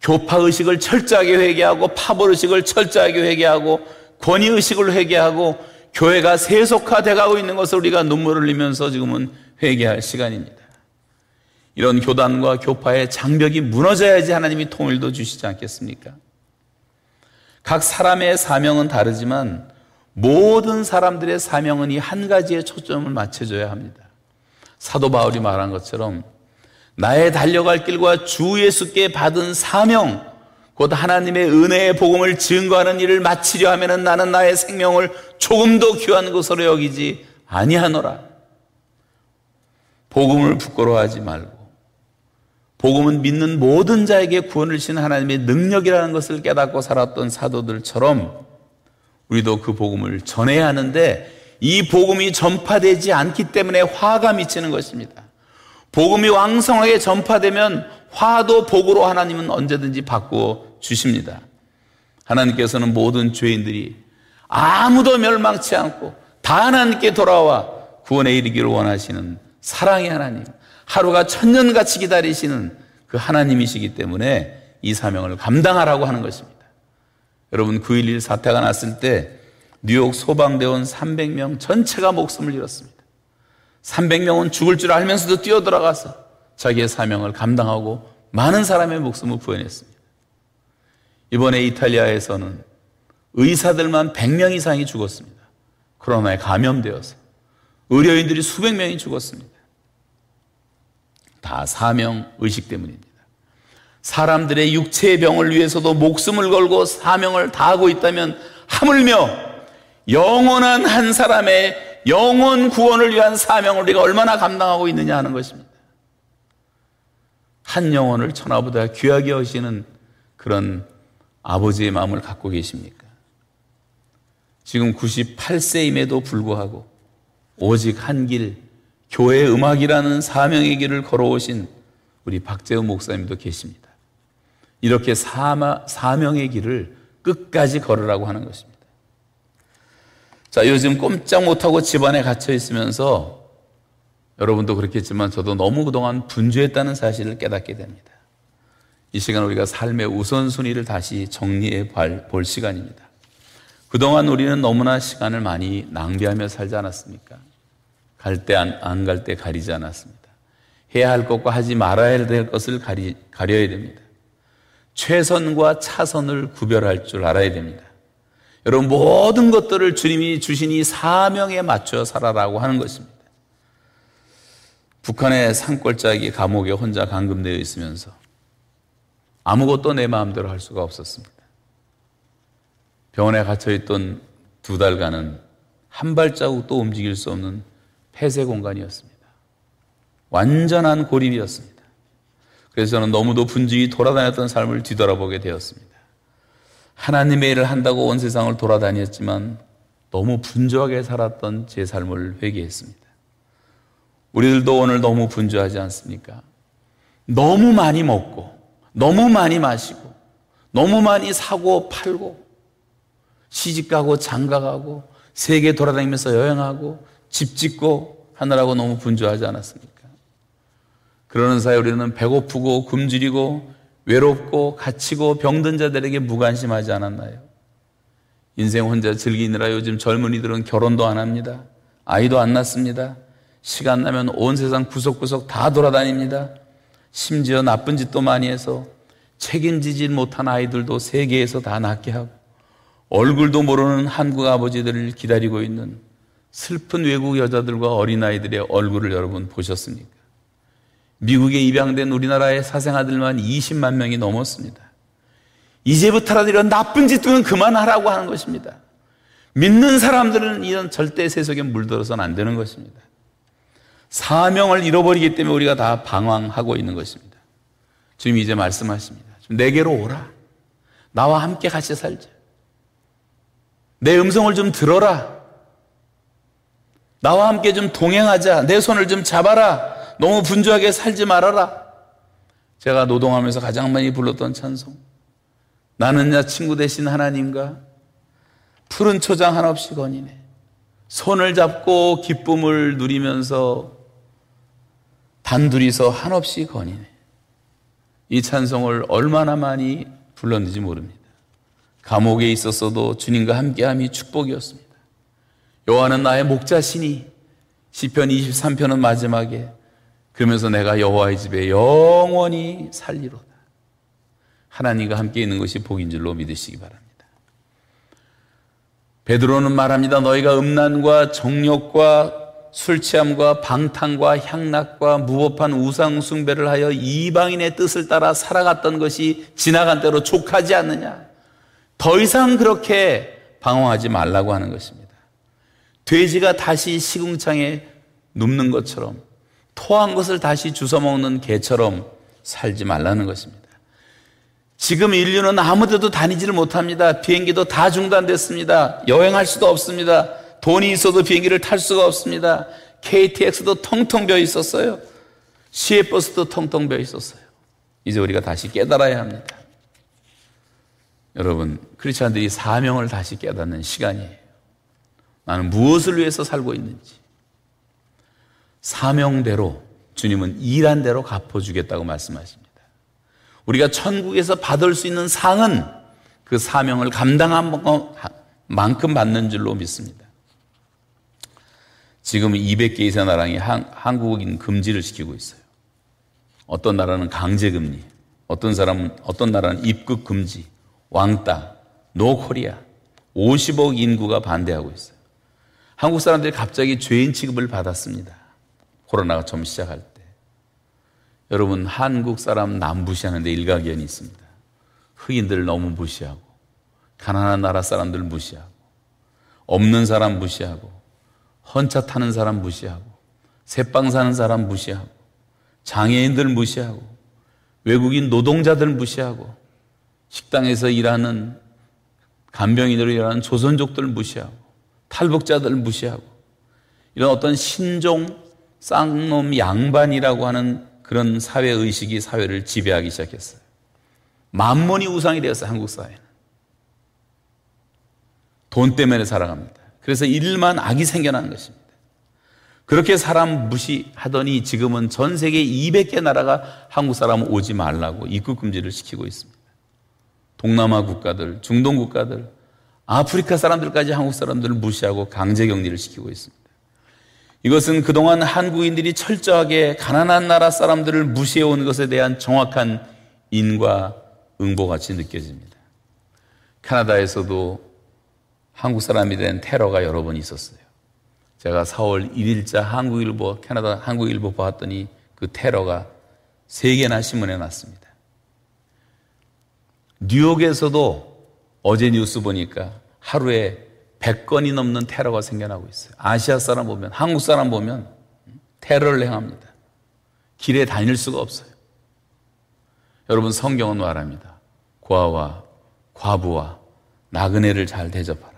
교파의식을 철저하게 회개하고 파벌의식을 철저하게 회개하고 권위의식을 회개하고 교회가 세속화돼 가고 있는 것을 우리가 눈물을 흘리면서 지금은 회개할 시간입니다. 이런 교단과 교파의 장벽이 무너져야지 하나님이 통일도 주시지 않겠습니까? 각 사람의 사명은 다르지만 모든 사람들의 사명은 이 한 가지에 초점을 맞춰줘야 합니다. 사도 바울이 말한 것처럼 나의 달려갈 길과 주 예수께 받은 사명, 곧 하나님의 은혜의 복음을 증거하는 일을 마치려 하면 나는 나의 생명을 조금도 귀한 것으로 여기지 아니하노라. 복음을 부끄러워하지 말고 복음은 믿는 모든 자에게 구원을 주신 하나님의 능력이라는 것을 깨닫고 살았던 사도들처럼 우리도 그 복음을 전해야 하는데 이 복음이 전파되지 않기 때문에 화가 미치는 것입니다. 복음이 왕성하게 전파되면 화도 복으로 하나님은 언제든지 바꾸어 주십니다. 하나님께서는 모든 죄인들이 아무도 멸망치 않고 다 하나님께 돌아와 구원에 이르기를 원하시는 사랑의 하나님, 하루가 천년같이 기다리시는 그 하나님이시기 때문에 이 사명을 감당하라고 하는 것입니다. 여러분 9.11 사태가 났을 때 뉴욕 소방대원 300명 전체가 목숨을 잃었습니다. 300명은 죽을 줄 알면서도 뛰어들어가서 자기의 사명을 감당하고 많은 사람의 목숨을 구해냈습니다. 이번에 이탈리아에서는 의사들만 100명 이상이 죽었습니다. 코로나에 감염되어서. 의료인들이 수백 명이 죽었습니다. 다 사명 의식 때문입니다. 사람들의 육체의 병을 위해서도 목숨을 걸고 사명을 다하고 있다면 하물며 영원한 한 사람의 영원 구원을 위한 사명을 우리가 얼마나 감당하고 있느냐 하는 것입니다. 한 영혼을 천하보다 귀하게 여시는 그런 아버지의 마음을 갖고 계십니까? 지금 98세임에도 불구하고 오직 한 길, 교회 음악이라는 사명의 길을 걸어오신 우리 박재우 목사님도 계십니다. 이렇게 사마, 사명의 길을 끝까지 걸으라고 하는 것입니다. 자, 요즘 꼼짝 못하고 집안에 갇혀 있으면서 여러분도 그렇겠지만 저도 너무 그동안 분주했다는 사실을 깨닫게 됩니다. 이 시간 우리가 삶의 우선순위를 다시 정리해 볼 시간입니다. 그동안 우리는 너무나 시간을 많이 낭비하며 살지 않았습니까? 갈 때 안 갈 때 가리지 않았습니다. 해야 할 것과 하지 말아야 될 것을 가리, 가려야 됩니다. 최선과 차선을 구별할 줄 알아야 됩니다. 여러분, 모든 것들을 주님이 주신 이 사명에 맞춰 살아라고 하는 것입니다. 북한의 산골짜기 감옥에 혼자 감금되어 있으면서 아무것도 내 마음대로 할 수가 없었습니다. 병원에 갇혀있던 두 달간은 한 발자국도 움직일 수 없는 폐쇄 공간이었습니다. 완전한 고립이었습니다. 그래서 저는 너무도 분주히 돌아다녔던 삶을 뒤돌아보게 되었습니다. 하나님의 일을 한다고 온 세상을 돌아다녔지만 너무 분주하게 살았던 제 삶을 회개했습니다. 우리들도 오늘 너무 분주하지 않습니까? 너무 많이 먹고, 너무 많이 마시고, 너무 많이 사고 팔고, 시집가고 장가가고, 세계 돌아다니면서 여행하고, 집 짓고 하느라고 너무 분주하지 않았습니까? 그러는 사이 우리는 배고프고 굶주리고 외롭고 갇히고 병든 자들에게 무관심하지 않았나요? 인생 혼자 즐기느라 요즘 젊은이들은 결혼도 안 합니다. 아이도 안 낳습니다. 시간 나면 온 세상 구석구석 다 돌아다닙니다. 심지어 나쁜 짓도 많이 해서 책임지지 못한 아이들도 세계에서 다 낳게 하고 얼굴도 모르는 한국 아버지들을 기다리고 있는 슬픈 외국 여자들과 어린아이들의 얼굴을 여러분 보셨습니까? 미국에 입양된 우리나라의 사생아들만 20만 명이 넘었습니다. 이제부터라도 이런 나쁜 짓들은 그만하라고 하는 것입니다. 믿는 사람들은 이런 절대 세속에 물들어서는 안 되는 것입니다. 사명을 잃어버리기 때문에 우리가 다 방황하고 있는 것입니다. 주님이 이제 말씀하십니다. 내게로 오라. 나와 함께 같이 살자. 내 음성을 좀 들어라. 나와 함께 좀 동행하자. 내 손을 좀 잡아라. 너무 분주하게 살지 말아라. 제가 노동하면서 가장 많이 불렀던 찬송. 나는 야 친구 대신 하나님과 푸른 초장 한없이 거니네. 손을 잡고 기쁨을 누리면서 단둘이서 한없이 거니네. 이 찬송을 얼마나 많이 불렀는지 모릅니다. 감옥에 있었어도 주님과 함께함이 축복이었습니다. 여호와는 나의 목자시니 시편 23편은 마지막에 그러면서 내가 여호와의 집에 영원히 살리로다. 하나님과 함께 있는 것이 복인 줄로 믿으시기 바랍니다. 베드로는 말합니다. 너희가 음란과 정욕과 술 취함과 방탕과 향락과 무법한 우상 숭배를 하여 이방인의 뜻을 따라 살아갔던 것이 지나간 대로 족하지 않느냐. 더 이상 그렇게 방황하지 말라고 하는 것입니다. 돼지가 다시 시궁창에 눕는 것처럼 토한 것을 다시 주워 먹는 개처럼 살지 말라는 것입니다. 지금 인류는 아무데도 다니지를 못합니다. 비행기도 다 중단됐습니다. 여행할 수도 없습니다. 돈이 있어도 비행기를 탈 수가 없습니다. KTX도 텅텅 비어 있었어요. 시외버스도 텅텅 비어 있었어요. 이제 우리가 다시 깨달아야 합니다. 여러분, 크리스찬들이 사명을 다시 깨닫는 시간이에요. 나는 무엇을 위해서 살고 있는지. 사명대로 주님은 일한 대로 갚아주겠다고 말씀하십니다. 우리가 천국에서 받을 수 있는 상은 그 사명을 감당한 만큼 받는 줄로 믿습니다. 지금 200개 이상 나라이 한국인 금지를 시키고 있어요. 어떤 나라는 강제격리, 어떤 사람은, 어떤 나라는 입국 금지, 왕따, No Korea, 50억 인구가 반대하고 있어요. 한국 사람들이 갑자기 죄인 취급을 받았습니다. 코로나가 처음 시작할 때. 여러분, 한국 사람 남 무시하는데 일가견이 있습니다. 흑인들 너무 무시하고, 가난한 나라 사람들 무시하고, 없는 사람 무시하고, 헌차 타는 사람 무시하고, 새빵 사는 사람 무시하고, 장애인들 무시하고, 외국인 노동자들 무시하고, 식당에서 일하는 간병인으로 일하는 조선족들 무시하고, 탈북자들 무시하고, 이런 어떤 신종 쌍놈 양반이라고 하는 그런 사회 의식이 사회를 지배하기 시작했어요. 만mon이 우상이 되었어요, 한국 사회는. 돈 때문에 살아갑니다. 그래서 일만 악이 생겨나는 것입니다. 그렇게 사람 무시하더니 지금은 전 세계 200개 나라가 한국 사람 오지 말라고 입국 금지를 시키고 있습니다. 동남아 국가들, 중동 국가들, 아프리카 사람들까지 한국 사람들을 무시하고 강제 격리를 시키고 있습니다. 이것은 그동안 한국인들이 철저하게 가난한 나라 사람들을 무시해 온 것에 대한 정확한 인과 응보 같이 느껴집니다. 캐나다에서도 한국 사람이 된 테러가 여러 번 있었어요. 제가 4월 1일자 한국일보, 캐나다 한국일보 봤더니 그 테러가 세 개나 신문에 났습니다. 뉴욕에서도 어제 뉴스 보니까 하루에 100건이 넘는 테러가 생겨나고 있어요. 아시아 사람 보면, 한국 사람 보면 테러를 행합니다. 길에 다닐 수가 없어요. 여러분 성경은 말합니다. 고아와 과부와 나그네를 잘 대접하라.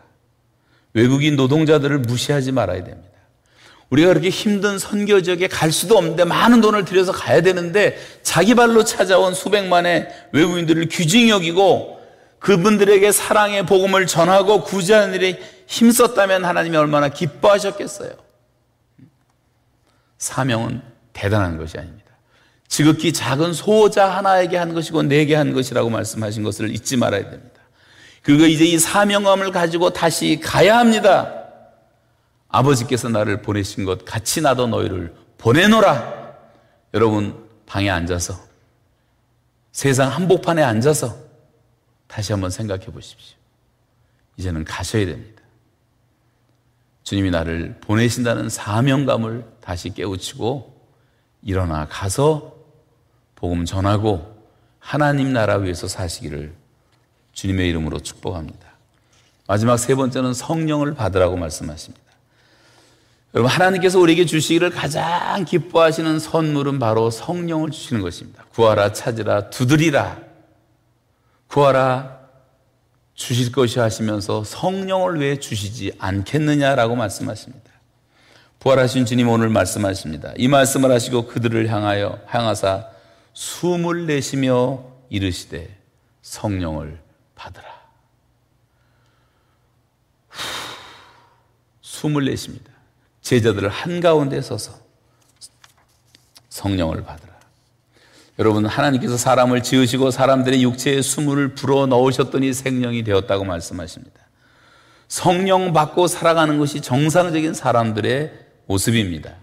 외국인 노동자들을 무시하지 말아야 됩니다. 우리가 그렇게 힘든 선교 지역에 갈 수도 없는데 많은 돈을 들여서 가야 되는데 자기 발로 찾아온 수백만의 외국인들을 귀중히 여기고 그분들에게 사랑의 복음을 전하고 구제하는 일에 힘썼다면 하나님이 얼마나 기뻐하셨겠어요. 사명은 대단한 것이 아닙니다. 지극히 작은 소자 하나에게 한 것이고 내게 한 것이라고 말씀하신 것을 잊지 말아야 됩니다. 그리고 이제 이 사명감을 가지고 다시 가야 합니다. 아버지께서 나를 보내신 것 같이 나도 너희를 보내노라. 여러분 방에 앉아서 세상 한복판에 앉아서 다시 한번 생각해 보십시오. 이제는 가셔야 됩니다. 주님이 나를 보내신다는 사명감을 다시 깨우치고 일어나 가서 복음 전하고 하나님 나라 위해서 사시기를 주님의 이름으로 축복합니다. 마지막 세 번째는 성령을 받으라고 말씀하십니다. 여러분, 하나님께서 우리에게 주시기를 가장 기뻐하시는 선물은 바로 성령을 주시는 것입니다. 구하라, 찾으라, 두드리라. 구하라 주실 것이 하시면서 성령을 왜 주시지 않겠느냐라고 말씀하십니다. 부활하신 주님 오늘 말씀하십니다. 이 말씀을 하시고 그들을 향하여 향하사 숨을 내쉬며 이르시되 성령을 받으라. 후, 숨을 내쉽니다. 제자들을 한가운데 서서 성령을 받으라. 여러분 하나님께서 사람을 지으시고 사람들의 육체에 수물을 불어 넣으셨더니 생명이 되었다고 말씀하십니다. 성령 받고 살아가는 것이 정상적인 사람들의 모습입니다.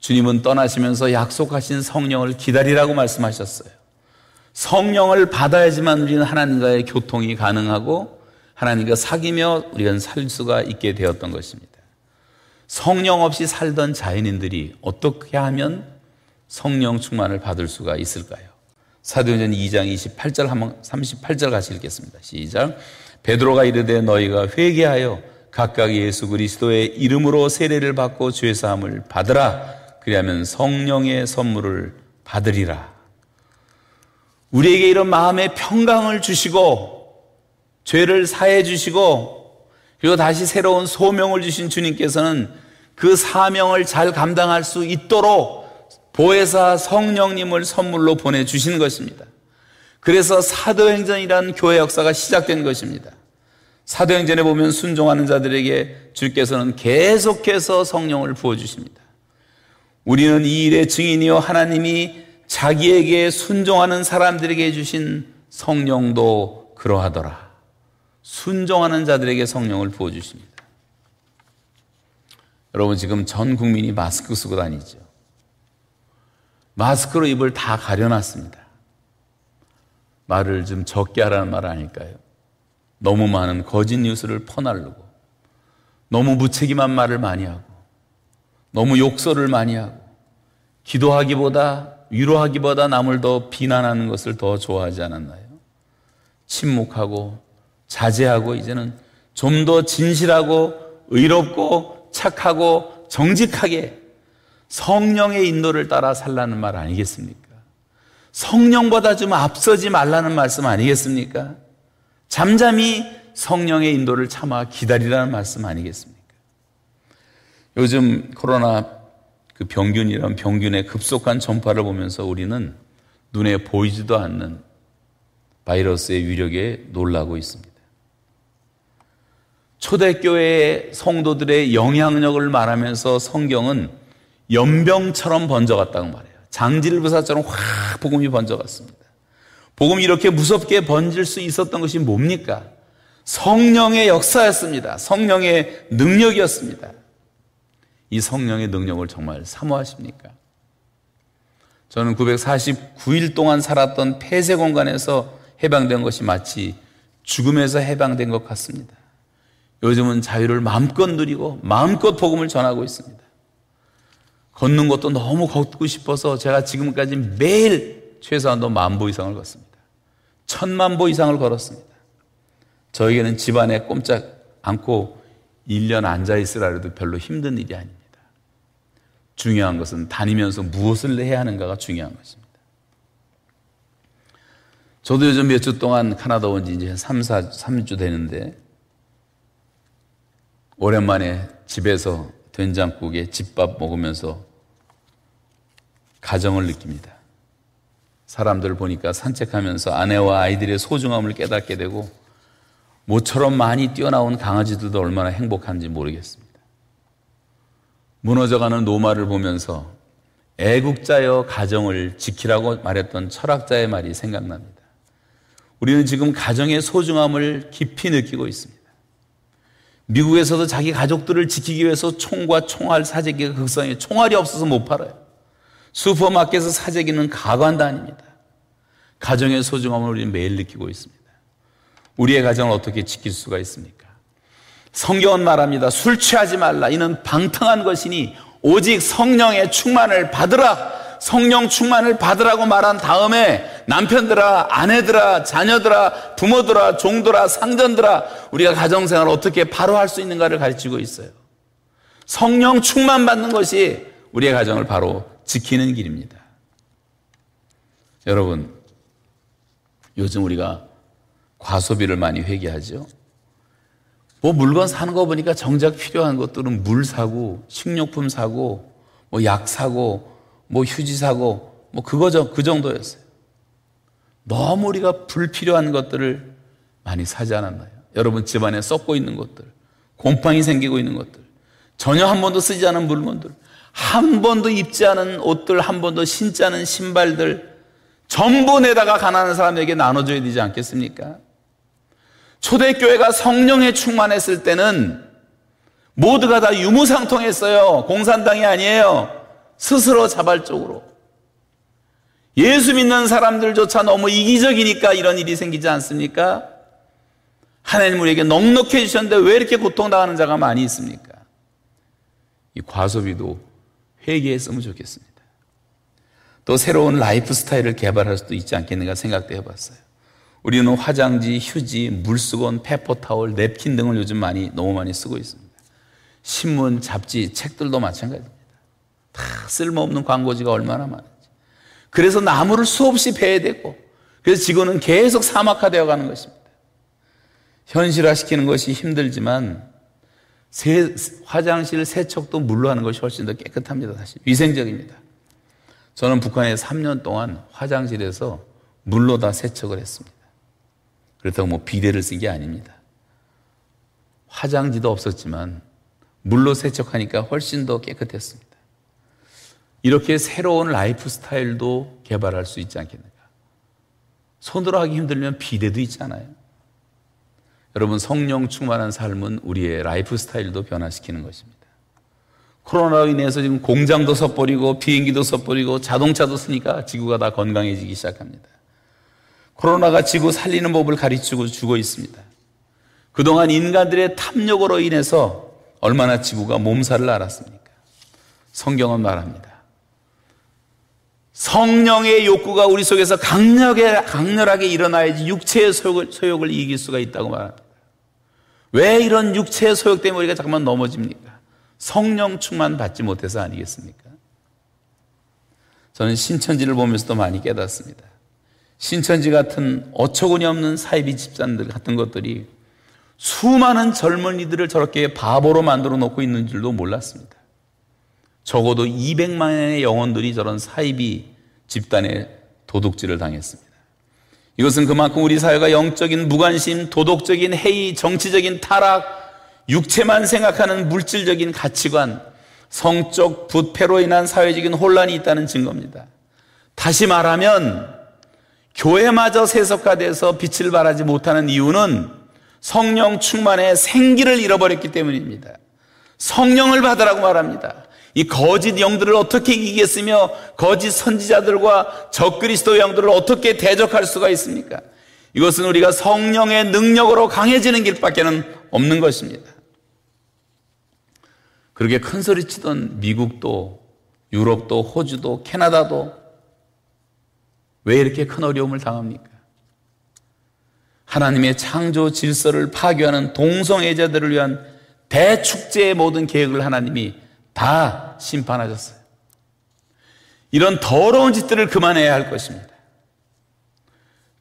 주님은 떠나시면서 약속하신 성령을 기다리라고 말씀하셨어요. 성령을 받아야지만 우리는 하나님과의 교통이 가능하고 하나님과 사귀며 우리가 살 수가 있게 되었던 것입니다. 성령 없이 살던 자연인들이 어떻게 하면 성령 충만을 받을 수가 있을까요? 사도행전 2장 28절 한번 38절 같이 읽겠습니다. 시작. 베드로가 이르되 너희가 회개하여 각각 예수 그리스도의 이름으로 세례를 받고 죄 사함을 받으라. 그리하면 성령의 선물을 받으리라. 우리에게 이런 마음의 평강을 주시고 죄를 사해 주시고 그리고 다시 새로운 소명을 주신 주님께서는 그 사명을 잘 감당할 수 있도록 보혜사 성령님을 선물로 보내주시는 것입니다. 그래서 사도행전이라는 교회 역사가 시작된 것입니다. 사도행전에 보면 순종하는 자들에게 주께서는 계속해서 성령을 부어 주십니다. 우리는 이 일의 증인이요 하나님이 자기에게 순종하는 사람들에게 주신 성령도 그러하더라. 순종하는 자들에게 성령을 부어주십니다. 여러분 지금 전 국민이 마스크 쓰고 다니죠. 마스크로 입을 다 가려놨습니다. 말을 좀 적게 하라는 말 아닐까요? 너무 많은 거짓 뉴스를 퍼날르고, 너무 무책임한 말을 많이 하고, 너무 욕설을 많이 하고, 기도하기보다, 위로하기보다 남을 더 비난하는 것을 더 좋아하지 않았나요? 침묵하고, 자제하고, 이제는 좀 더 진실하고, 의롭고, 착하고, 정직하게 성령의 인도를 따라 살라는 말 아니겠습니까? 성령보다 좀 앞서지 말라는 말씀 아니겠습니까? 잠잠히 성령의 인도를 참아 기다리라는 말씀 아니겠습니까? 요즘 코로나 그 병균이란 병균의 급속한 전파를 보면서 우리는 눈에 보이지도 않는 바이러스의 위력에 놀라고 있습니다. 초대교회의 성도들의 영향력을 말하면서 성경은 연병처럼 번져갔다고 말해요. 장질부사처럼 확 복음이 번져갔습니다. 복음이 이렇게 무섭게 번질 수 있었던 것이 뭡니까? 성령의 역사였습니다. 성령의 능력이었습니다. 이 성령의 능력을 정말 사모하십니까? 저는 949일 동안 살았던 폐쇄 공간에서 해방된 것이 마치 죽음에서 해방된 것 같습니다. 요즘은 자유를 마음껏 누리고 마음껏 복음을 전하고 있습니다. 걷는 것도 너무 걷고 싶어서 제가 지금까지 매일 최소한도 만보 이상을 걷습니다. 천만 보 이상을 걸었습니다. 저에게는 집안에 꼼짝 않고 1년 앉아있으라 해도 별로 힘든 일이 아닙니다. 중요한 것은 다니면서 무엇을 해야 하는가가 중요한 것입니다. 저도 요즘 몇 주 동안 카나다 온 지 이제 3, 4, 3주 되는데 오랜만에 집에서 된장국에 집밥 먹으면서 가정을 느낍니다. 사람들 보니까 산책하면서 아내와 아이들의 소중함을 깨닫게 되고 모처럼 많이 뛰어나온 강아지들도 얼마나 행복한지 모르겠습니다. 무너져가는 노마를 보면서 애국자여 가정을 지키라고 말했던 철학자의 말이 생각납니다. 우리는 지금 가정의 소중함을 깊이 느끼고 있습니다. 미국에서도 자기 가족들을 지키기 위해서 총과 총알 사재기가 극성해 총알이 없어서 못 팔아요. 슈퍼마켓에서 사재기는 가관도 아닙니다. 가정의 소중함을 우리는 매일 느끼고 있습니다. 우리의 가정을 어떻게 지킬 수가 있습니까? 성경은 말합니다. 술 취하지 말라. 이는 방탕한 것이니 오직 성령의 충만을 받으라. 성령 충만을 받으라고 말한 다음에 남편들아, 아내들아, 자녀들아, 부모들아, 종들아, 상전들아, 우리가 가정생활을 어떻게 바로 할 수 있는가를 가르치고 있어요. 성령 충만 받는 것이 우리의 가정을 바로 지키는 길입니다. 여러분, 요즘 우리가 과소비를 많이 회개하죠. 뭐 물건 사는 거 보니까 정작 필요한 것들은 물 사고, 식료품 사고, 뭐 약 사고, 뭐 휴지 사고, 뭐 그거죠. 그 정도였어요. 너무 우리가 불필요한 것들을 많이 사지 않았나요? 여러분 집안에 썩고 있는 것들, 곰팡이 생기고 있는 것들, 전혀 한 번도 쓰지 않은 물건들, 한 번도 입지 않은 옷들, 한 번도 신지 않은 신발들, 전부 내다가 가난한 사람에게 나눠줘야 되지 않겠습니까? 초대교회가 성령에 충만했을 때는 모두가 다 유무상통했어요. 공산당이 아니에요. 스스로 자발적으로. 예수 믿는 사람들조차 너무 이기적이니까 이런 일이 생기지 않습니까? 하나님 우리에게 넉넉해 주셨는데 왜 이렇게 고통당하는 자가 많이 있습니까? 이 과소비도 회개했으면 좋겠습니다. 또 새로운 라이프 스타일을 개발할 수도 있지 않겠는가 생각도 해봤어요. 우리는 화장지, 휴지, 물수건, 페퍼타월, 냅킨 등을 요즘 많이, 너무 많이 쓰고 있습니다. 신문, 잡지, 책들도 마찬가지입니다. 다 쓸모없는 광고지가 얼마나 많은지. 그래서 나무를 수없이 베야 되고, 그래서 지구는 계속 사막화되어 가는 것입니다. 현실화시키는 것이 힘들지만, 세, 화장실 세척도 물로 하는 것이 훨씬 더 깨끗합니다. 사실 위생적입니다. 저는 북한에 3년 동안 화장실에서 물로 다 세척을 했습니다. 그렇다고 뭐 비데를 쓴 게 아닙니다. 화장지도 없었지만 물로 세척하니까 훨씬 더 깨끗했습니다. 이렇게 새로운 lifestyle도 개발할 수 있지 않겠는가? 손으로 하기 힘들면 비데도 있잖아요. 여러분 성령 충만한 삶은 우리의 라이프 스타일도 변화시키는 것입니다. 코로나로 인해서 지금 공장도 섣버리고 비행기도 섣버리고 자동차도 쓰니까 지구가 다 건강해지기 시작합니다. 코로나가 지구 살리는 법을 가르치고 주고 있습니다. 그동안 인간들의 탐욕으로 인해서 얼마나 지구가 몸살을 앓았습니까? 성경은 말합니다. 성령의 욕구가 우리 속에서 강력하게, 강렬하게 일어나야지 육체의 소욕을, 소욕을 이길 수가 있다고 말합니다. 왜 이런 육체의 소욕 때문에 우리가 잠깐만 넘어집니까? 성령 충만 받지 못해서 아니겠습니까? 저는 신천지를 보면서도 많이 깨닫습니다. 신천지 같은 어처구니 없는 사이비 집단들 같은 것들이 수많은 젊은이들을 저렇게 바보로 만들어 놓고 있는 줄도 몰랐습니다. 적어도 200만의 영혼들이 저런 사이비 집단의 도둑질을 당했습니다. 이것은 그만큼 우리 사회가 영적인 무관심, 도덕적인 해이, 정치적인 타락, 육체만 생각하는 물질적인 가치관, 성적 부패로 인한 사회적인 혼란이 있다는 증거입니다. 다시 말하면 교회마저 세속화돼서 빛을 발하지 못하는 이유는 성령 충만의 생기를 잃어버렸기 때문입니다. 성령을 받으라고 말합니다. 이 거짓 영들을 어떻게 이기겠으며 거짓 선지자들과 적그리스도 영들을 어떻게 대적할 수가 있습니까? 이것은 우리가 성령의 능력으로 강해지는 길밖에는 없는 것입니다. 그렇게 큰 소리 치던 미국도 유럽도 호주도 캐나다도 왜 이렇게 큰 어려움을 당합니까? 하나님의 창조 질서를 파괴하는 동성애자들을 위한 대축제의 모든 계획을 하나님이 다 심판하셨어요. 이런 더러운 짓들을 그만해야 할 것입니다.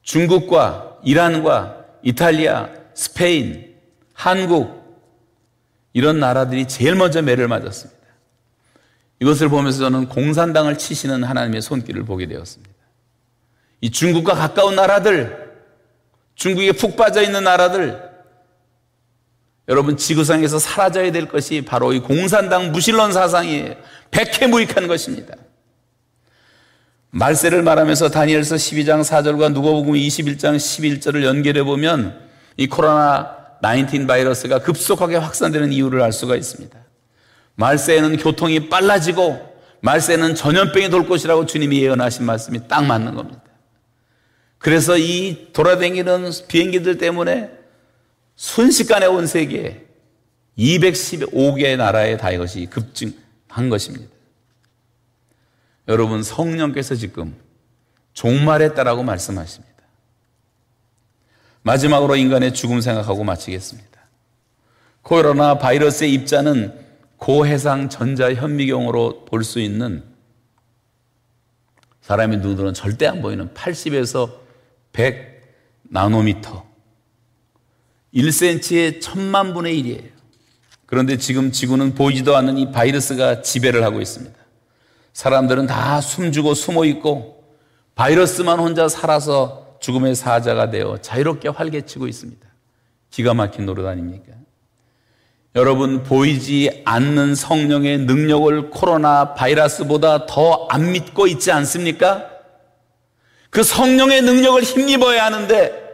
중국과 이란과 이탈리아, 스페인, 한국 이런 나라들이 제일 먼저 매를 맞았습니다. 이것을 보면서 저는 공산당을 치시는 하나님의 손길을 보게 되었습니다. 이 중국과 가까운 나라들, 중국에 푹 빠져 있는 나라들, 여러분 지구상에서 사라져야 될 것이 바로 이 공산당 무신론 사상이에요. 백해무익한 것입니다. 말세를 말하면서 다니엘서 12장 4절과 누가복음 21장 11절을 연결해 보면 이 코로나 19 바이러스가 급속하게 확산되는 이유를 알 수가 있습니다. 말세에는 교통이 빨라지고 말세는 전염병이 돌 것이라고 주님이 예언하신 말씀이 딱 맞는 겁니다. 그래서 이 돌아다니는 비행기들 때문에 순식간에 온 세계에 215개 나라에 다 이것이 급증한 것입니다. 여러분 성령께서 지금 종말했다라고 말씀하십니다. 마지막으로 인간의 죽음 생각하고 마치겠습니다. 코로나 바이러스의 입자는 고해상 전자 현미경으로 볼 수 있는 사람의 눈으로는 절대 안 보이는 80에서 100 나노미터 1cm의 천만 분의 1이에요. 그런데 지금 지구는 보이지도 않는 이 바이러스가 지배를 하고 있습니다. 사람들은 다 숨주고 숨어 있고 바이러스만 혼자 살아서 죽음의 사자가 되어 자유롭게 활개치고 있습니다. 기가 막힌 노릇 아닙니까? 여러분 보이지 않는 성령의 능력을 코로나 바이러스보다 더 안 믿고 있지 않습니까? 그 성령의 능력을 힘입어야 하는데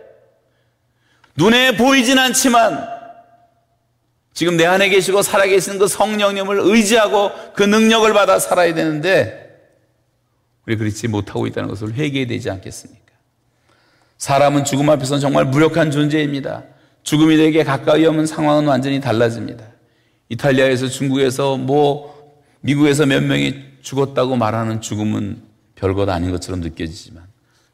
눈에 보이진 않지만 지금 내 안에 계시고 살아계시는 그 성령님을 의지하고 그 능력을 받아 살아야 되는데 우리 그렇지 못하고 있다는 것을 회개해야 되지 않겠습니까? 사람은 죽음 앞에서는 정말 무력한 존재입니다. 죽음이 되게 가까이 오면 상황은 완전히 달라집니다. 이탈리아에서 중국에서 뭐 미국에서 몇 명이 죽었다고 말하는 죽음은 별것 아닌 것처럼 느껴지지만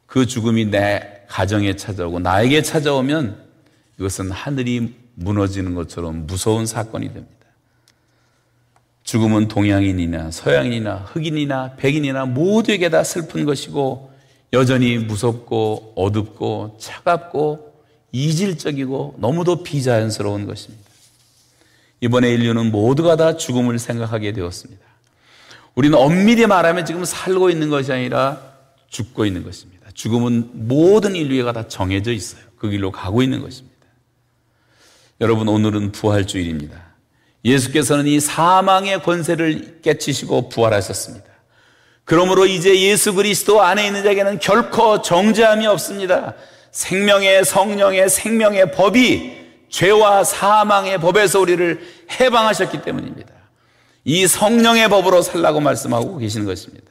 그 죽음이 내 가정에 찾아오고 나에게 찾아오면 이것은 하늘이 무너지는 것처럼 무서운 사건이 됩니다. 죽음은 동양인이나 서양인이나 흑인이나 백인이나 모두에게 다 슬픈 것이고 여전히 무섭고 어둡고 차갑고 이질적이고 너무도 비자연스러운 것입니다. 이번에 인류는 모두가 다 죽음을 생각하게 되었습니다. 우리는 엄밀히 말하면 지금 살고 있는 것이 아니라 죽고 있는 것입니다. 죽음은 모든 인류가 다 정해져 있어요. 그 길로 가고 있는 것입니다. 여러분, 오늘은 부활주일입니다. 예수께서는 이 사망의 권세를 깨치시고 부활하셨습니다. 그러므로 이제 예수 그리스도 안에 있는 자에게는 결코 정죄함이 없습니다. 생명의 성령의 생명의 법이 죄와 사망의 법에서 우리를 해방하셨기 때문입니다. 이 성령의 법으로 살라고 말씀하고 계시는 것입니다.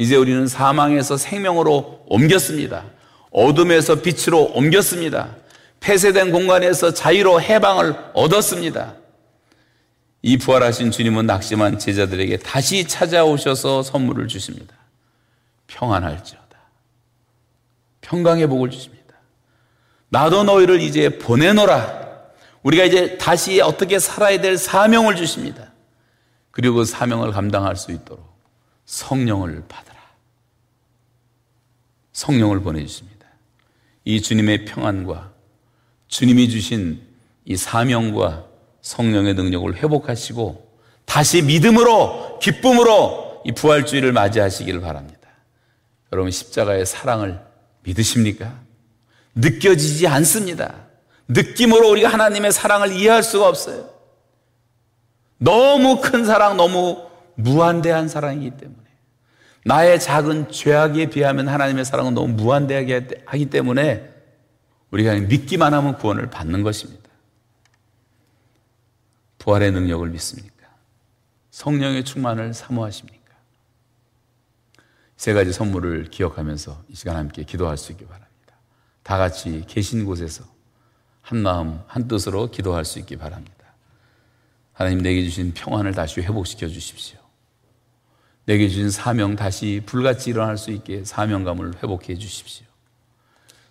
이제 우리는 사망에서 생명으로 옮겼습니다. 어둠에서 빛으로 옮겼습니다. 폐쇄된 공간에서 자유로 해방을 얻었습니다. 이 부활하신 주님은 낙심한 제자들에게 다시 찾아오셔서 선물을 주십니다. 평안할지어다. 평강의 복을 주십니다. 나도 너희를 이제 보내노라. 우리가 이제 다시 어떻게 살아야 될 사명을 주십니다. 그리고 그 사명을 감당할 수 있도록 성령을 받으라. 성령을 보내주십니다. 이 주님의 평안과 주님이 주신 이 사명과 성령의 능력을 회복하시고 다시 믿음으로 기쁨으로 이 부활주의를 맞이하시기를 바랍니다. 여러분 십자가의 사랑을 믿으십니까? 느껴지지 않습니다. 느낌으로 우리가 하나님의 사랑을 이해할 수가 없어요. 너무 큰 사랑, 너무 무한대한 사랑이기 때문에. 나의 작은 죄악에 비하면 하나님의 사랑은 너무 무한대하게 하기 때문에 우리가 믿기만 하면 구원을 받는 것입니다. 부활의 능력을 믿습니까? 성령의 충만을 사모하십니까? 세 가지 선물을 기억하면서 이 시간 함께 기도할 수 있기 바랍니다. 다 같이 계신 곳에서 한 마음, 한 뜻으로 기도할 수 있기 바랍니다. 하나님 내게 주신 평안을 다시 회복시켜 주십시오. 내게 주신 사명 다시 불같이 일어날 수 있게 사명감을 회복해 주십시오.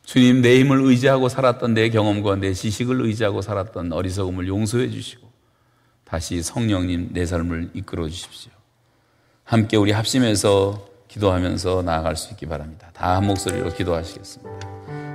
주님 내 힘을 의지하고 살았던 내 경험과 내 지식을 의지하고 살았던 어리석음을 용서해 주시고 다시 성령님 내 삶을 이끌어 주십시오. 함께 우리 합심해서 기도하면서 나아갈 수 있기 바랍니다. 다 한 목소리로 기도하시겠습니다.